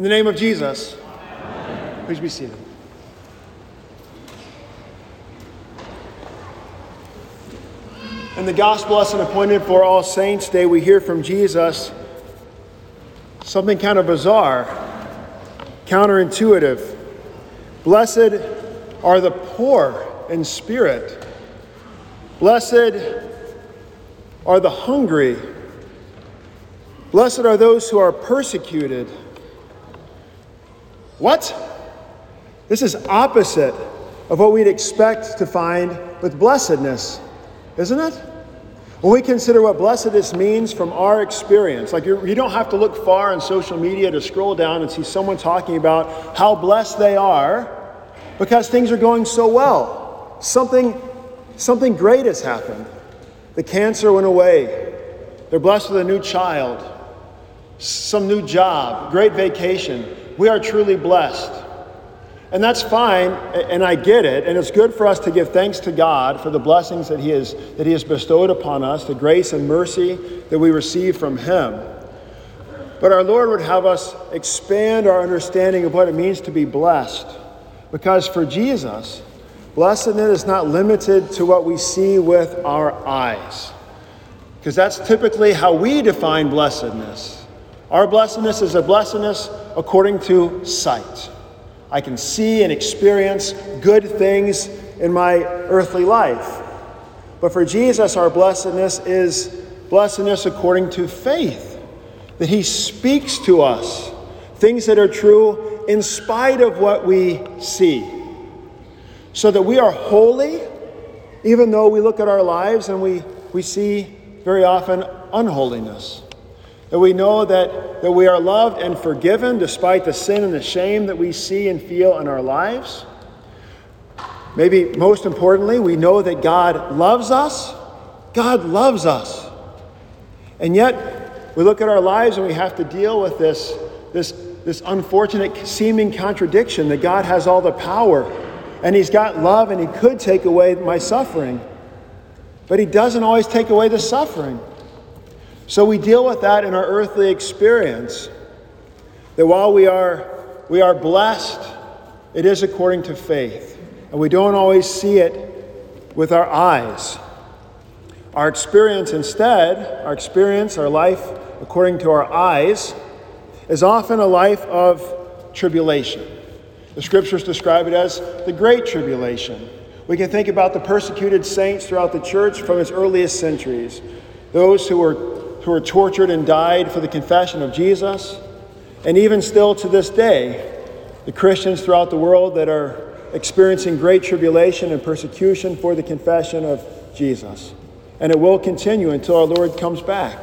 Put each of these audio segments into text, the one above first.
name of Jesus, please be seated. In the gospel lesson appointed for All Saints' Day, we hear from Jesus something kind of bizarre, counterintuitive. Blessed are the poor in spirit. Blessed are the hungry. Blessed are those who are persecuted. What? This is opposite of what we'd expect to find with blessedness, isn't it? When we consider what blessedness means from our experience, like you, you don't have to look far on social media to scroll down and see someone talking about how blessed they are because things are going so well. Something, something great has happened. The cancer went away. They're blessed with a new child, some new job, great vacation. We are truly blessed. And that's fine, and I get it, and it's good for us to give thanks to God for the blessings that He has, that he has bestowed upon us, the grace and mercy that we receive from Him. But our Lord would have us expand our understanding of what it means to be blessed. Because for Jesus, blessedness is not limited to what we see with our eyes. Because that's typically how we define blessedness. Our blessedness is a blessedness according to sight. I can see and experience good things in my earthly life. But for Jesus, our blessedness is blessedness according to faith, that He speaks to us things that are true in spite of what we see, so that we are holy, even though we look at our lives and we, we see very often unholiness that we know that, that we are loved and forgiven despite the sin and the shame that we see and feel in our lives. Maybe most importantly, we know that God loves us. God loves us. And yet, we look at our lives and we have to deal with this, this, this unfortunate seeming contradiction that God has all the power and He's got love and He could take away my suffering, but He doesn't always take away the suffering. So we deal with that in our earthly experience. That while we are, we are blessed, it is according to faith. And we don't always see it with our eyes. Our experience instead, our experience, our life according to our eyes, is often a life of tribulation. The scriptures describe it as the Great Tribulation. We can think about the persecuted saints throughout the church from its earliest centuries, those who were who were tortured and died for the confession of Jesus. And even still to this day, the Christians throughout the world that are experiencing great tribulation and persecution for the confession of Jesus. And it will continue until our Lord comes back.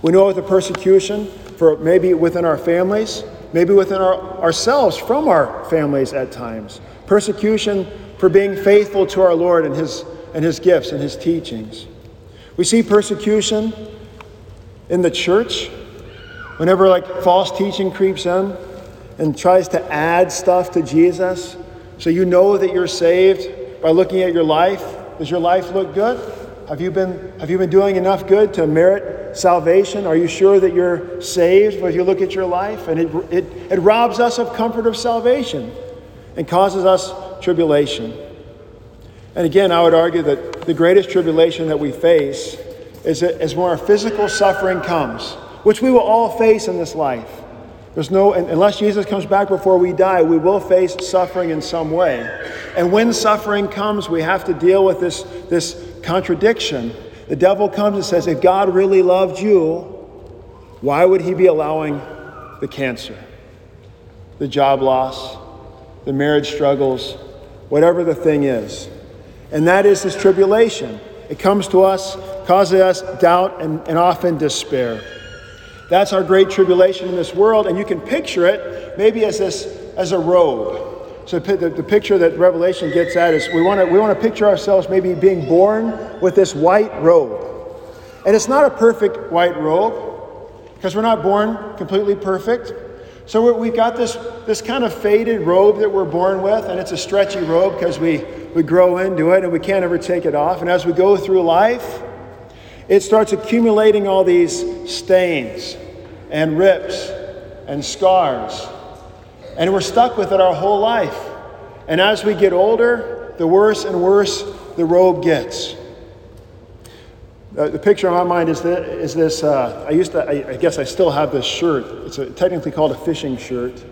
We know the persecution for maybe within our families, maybe within our, ourselves from our families at times. Persecution for being faithful to our Lord and his, and his gifts and his teachings. We see persecution in the church, whenever like false teaching creeps in and tries to add stuff to Jesus, so you know that you're saved by looking at your life. Does your life look good? Have you been, have you been doing enough good to merit salvation? Are you sure that you're saved if you look at your life? And it, it, it robs us of comfort of salvation and causes us tribulation. And again, I would argue that the greatest tribulation that we face is, is when our physical suffering comes, which we will all face in this life. There's no, unless Jesus comes back before we die, we will face suffering in some way. And when suffering comes, we have to deal with this, this contradiction. The devil comes and says, if God really loved you, why would he be allowing the cancer, the job loss, the marriage struggles, whatever the thing is? And that is this tribulation. It comes to us, causes us doubt and, and often despair. That's our great tribulation in this world, and you can picture it maybe as this as a robe. So the, the picture that Revelation gets at is we want to we want to picture ourselves maybe being born with this white robe, and it's not a perfect white robe because we're not born completely perfect. So we've got this this kind of faded robe that we're born with, and it's a stretchy robe because we we grow into it and we can't ever take it off. And as we go through life, it starts accumulating all these stains and rips and scars And we're stuck with it our whole life. And as we get older, the worse and worse the robe gets. Uh, the picture in my mind is, this, is this uh, I used to, I, I, guess I still have this shirt. It's a, technically called a fishing shirt.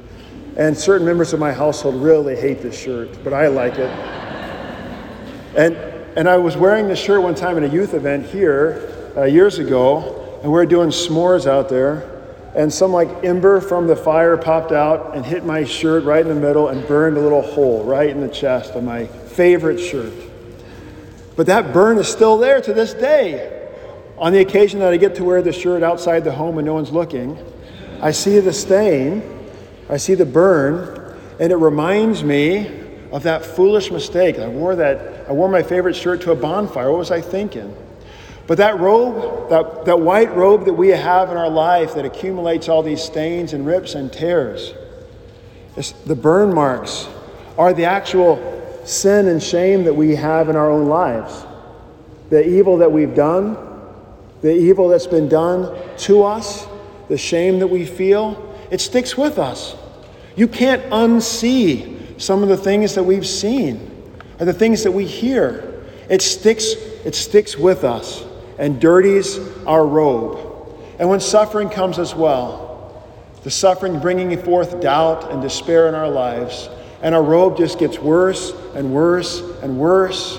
And certain members of my household really hate this shirt, but I like it. And, and I was wearing this shirt one time at a youth event here uh, years ago, and we are doing s'mores out there. And some like ember from the fire popped out and hit my shirt right in the middle and burned a little hole right in the chest of my favorite shirt. But that burn is still there to this day. On the occasion that I get to wear the shirt outside the home and no one's looking, I see the stain, I see the burn, and it reminds me of that foolish mistake. I wore that, I wore my favorite shirt to a bonfire. What was I thinking? But that robe, that, that white robe that we have in our life that accumulates all these stains and rips and tears, the burn marks are the actual sin and shame that we have in our own lives. The evil that we've done, the evil that's been done to us, the shame that we feel, it sticks with us. You can't unsee some of the things that we've seen or the things that we hear. It sticks, it sticks with us and dirties our robe. And when suffering comes as well, the suffering bringing forth doubt and despair in our lives, and our robe just gets worse and worse and worse,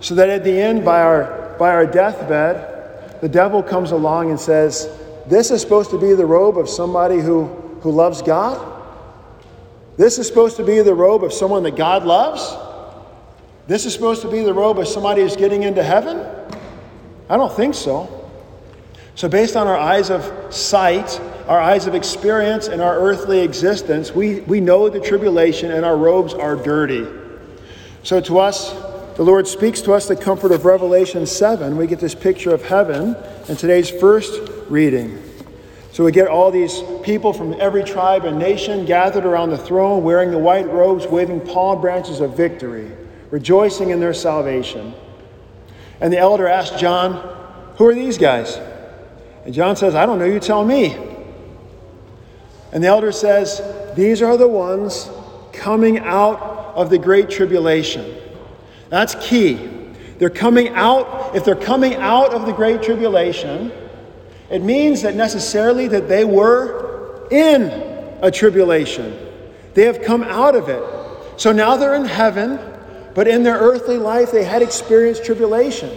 so that at the end, by our, by our deathbed, the devil comes along and says, This is supposed to be the robe of somebody who, who loves God? This is supposed to be the robe of someone that God loves? This is supposed to be the robe of somebody who's getting into heaven? I don't think so. So, based on our eyes of sight, our eyes of experience, and our earthly existence, we, we know the tribulation and our robes are dirty. So, to us, the Lord speaks to us the comfort of Revelation 7. We get this picture of heaven in today's first reading. So, we get all these people from every tribe and nation gathered around the throne, wearing the white robes, waving palm branches of victory, rejoicing in their salvation. And the elder asked John, Who are these guys? And John says, I don't know, you tell me. And the elder says, These are the ones coming out of the great tribulation. That's key. They're coming out, if they're coming out of the great tribulation, it means that necessarily that they were in a tribulation. They have come out of it. So now they're in heaven, but in their earthly life they had experienced tribulation.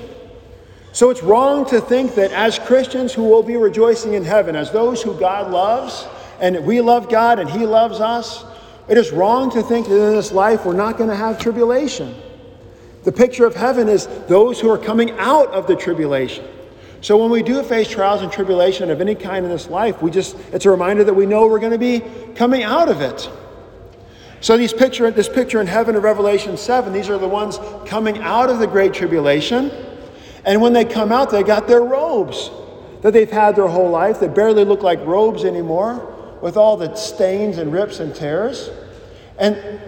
So it's wrong to think that as Christians who will be rejoicing in heaven, as those who God loves, and we love God and He loves us, it is wrong to think that in this life we're not going to have tribulation. The picture of heaven is those who are coming out of the tribulation. So when we do face trials and tribulation of any kind in this life, we just it's a reminder that we know we're going to be coming out of it. So these picture, this picture in heaven of Revelation 7, these are the ones coming out of the great tribulation. And when they come out, they got their robes that they've had their whole life that barely look like robes anymore, with all the stains and rips and tears. And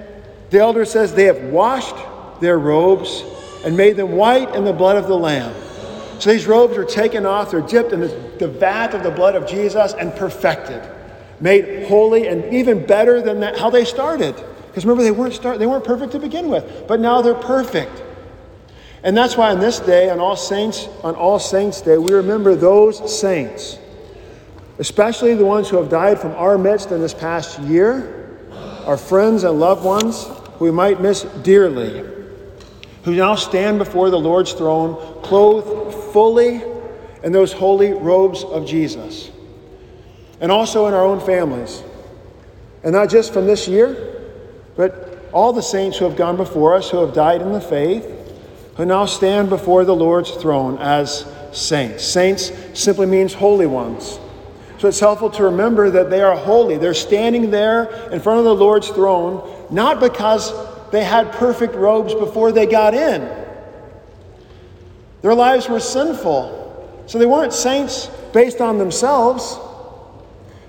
the elder says they have washed their robes and made them white in the blood of the Lamb. So these robes are taken off, they're dipped in the, the vat of the blood of Jesus and perfected, made holy and even better than that, how they started. Because remember, they weren't, start, they weren't perfect to begin with, but now they're perfect. And that's why on this day, on All Saints, on All Saints Day, we remember those saints, especially the ones who have died from our midst in this past year, our friends and loved ones who we might miss dearly, who now stand before the Lord's throne, clothed fully in those holy robes of Jesus. And also in our own families. And not just from this year, but all the saints who have gone before us, who have died in the faith, who now stand before the Lord's throne as saints. Saints simply means holy ones. So it's helpful to remember that they are holy. They're standing there in front of the Lord's throne, not because they had perfect robes before they got in. Their lives were sinful. So they weren't saints based on themselves.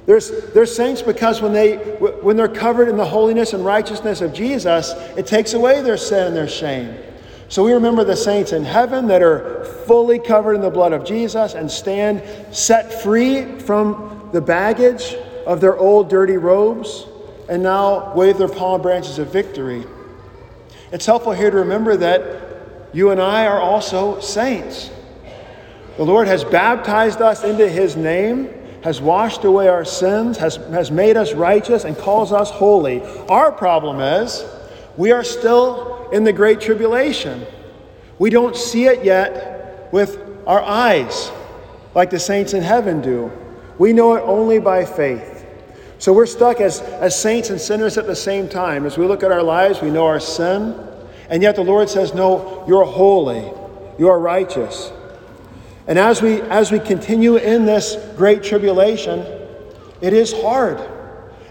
They're, they're saints because when, they, when they're covered in the holiness and righteousness of Jesus, it takes away their sin and their shame. So we remember the saints in heaven that are fully covered in the blood of Jesus and stand set free from the baggage of their old dirty robes, and now wave their palm branches of victory. It's helpful here to remember that you and I are also saints. The Lord has baptized us into his name, has washed away our sins, has, has made us righteous, and calls us holy. Our problem is we are still in the great tribulation. We don't see it yet with our eyes like the saints in heaven do. We know it only by faith. So we're stuck as, as saints and sinners at the same time. As we look at our lives, we know our sin, and yet the Lord says, No, you're holy, you are righteous. And as we as we continue in this great tribulation, it is hard.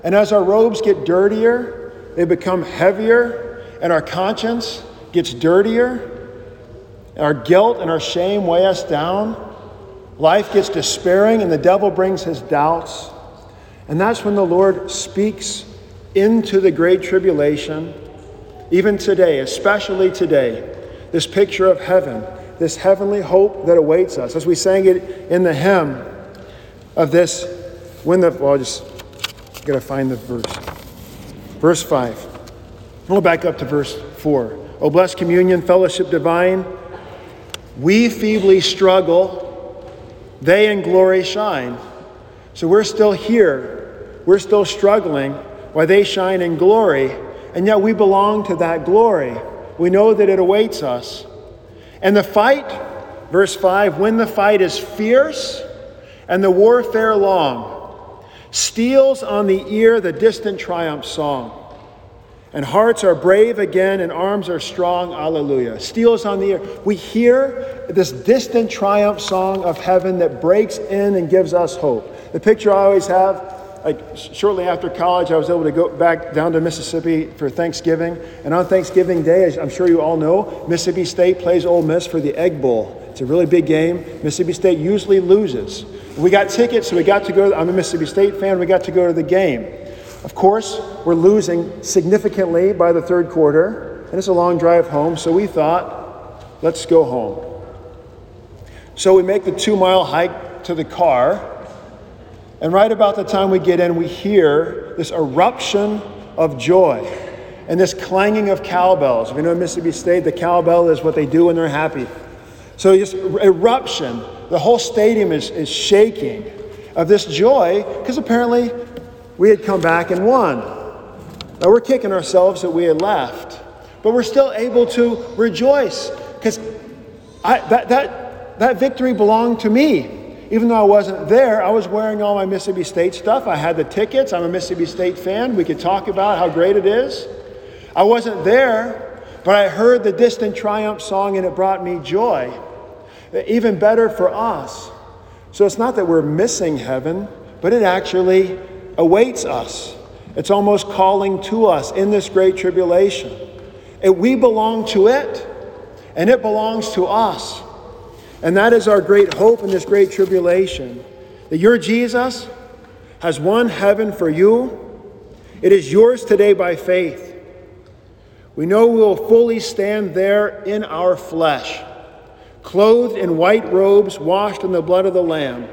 And as our robes get dirtier, they become heavier, and our conscience gets dirtier, our guilt and our shame weigh us down. Life gets despairing, and the devil brings his doubts. And that's when the Lord speaks into the great tribulation, even today, especially today, this picture of heaven, this heavenly hope that awaits us. As we sang it in the hymn of this, when the, well, I just got to find the verse. Verse 5. We'll back up to verse 4. O blessed communion, fellowship divine, we feebly struggle, they in glory shine. So we're still here. We're still struggling while they shine in glory, and yet we belong to that glory. We know that it awaits us. And the fight, verse 5 when the fight is fierce and the warfare long, steals on the ear the distant triumph song. And hearts are brave again, and arms are strong. Alleluia. Steals on the ear. We hear this distant triumph song of heaven that breaks in and gives us hope. The picture I always have like shortly after college, I was able to go back down to Mississippi for Thanksgiving. And on Thanksgiving Day, as I'm sure you all know, Mississippi State plays Ole Miss for the Egg Bowl. It's a really big game. Mississippi State usually loses. We got tickets, so we got to go. I'm a Mississippi State fan. We got to go to the game. Of course, we're losing significantly by the third quarter, and it's a long drive home, so we thought, let's go home. So we make the two mile hike to the car, and right about the time we get in, we hear this eruption of joy and this clanging of cowbells. If you know Mississippi State, the cowbell is what they do when they're happy. So, this eruption, the whole stadium is, is shaking of this joy because apparently we had come back and won. Now we're kicking ourselves that we had left, but we're still able to rejoice because that, that, that victory belonged to me. Even though I wasn't there, I was wearing all my Mississippi State stuff. I had the tickets. I'm a Mississippi State fan. We could talk about how great it is. I wasn't there, but I heard the distant triumph song and it brought me joy. Even better for us. So it's not that we're missing heaven, but it actually awaits us. It's almost calling to us in this great tribulation. And we belong to it, and it belongs to us. And that is our great hope in this great tribulation that your Jesus has won heaven for you. It is yours today by faith. We know we will fully stand there in our flesh, clothed in white robes, washed in the blood of the Lamb.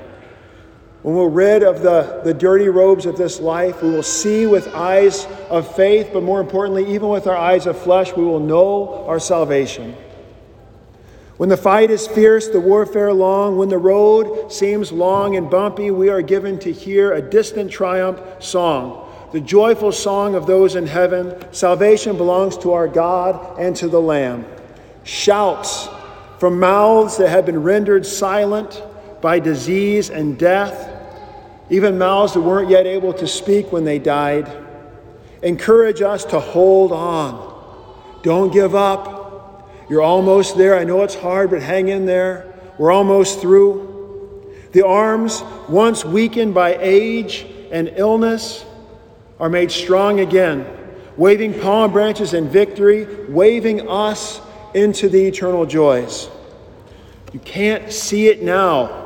When we're rid of the, the dirty robes of this life, we will see with eyes of faith, but more importantly, even with our eyes of flesh, we will know our salvation. When the fight is fierce, the warfare long, when the road seems long and bumpy, we are given to hear a distant triumph song, the joyful song of those in heaven. Salvation belongs to our God and to the Lamb. Shouts from mouths that have been rendered silent by disease and death even mouths that weren't yet able to speak when they died. Encourage us to hold on. Don't give up. You're almost there. I know it's hard, but hang in there. We're almost through. The arms, once weakened by age and illness, are made strong again, waving palm branches in victory, waving us into the eternal joys. You can't see it now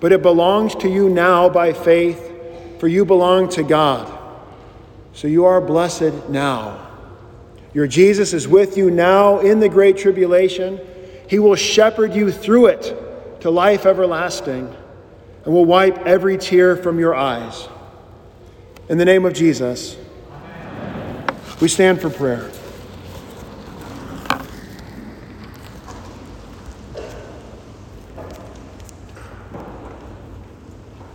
but it belongs to you now by faith, for you belong to God. So you are blessed now. Your Jesus is with you now in the great tribulation. He will shepherd you through it to life everlasting and will wipe every tear from your eyes. In the name of Jesus, We stand for prayer.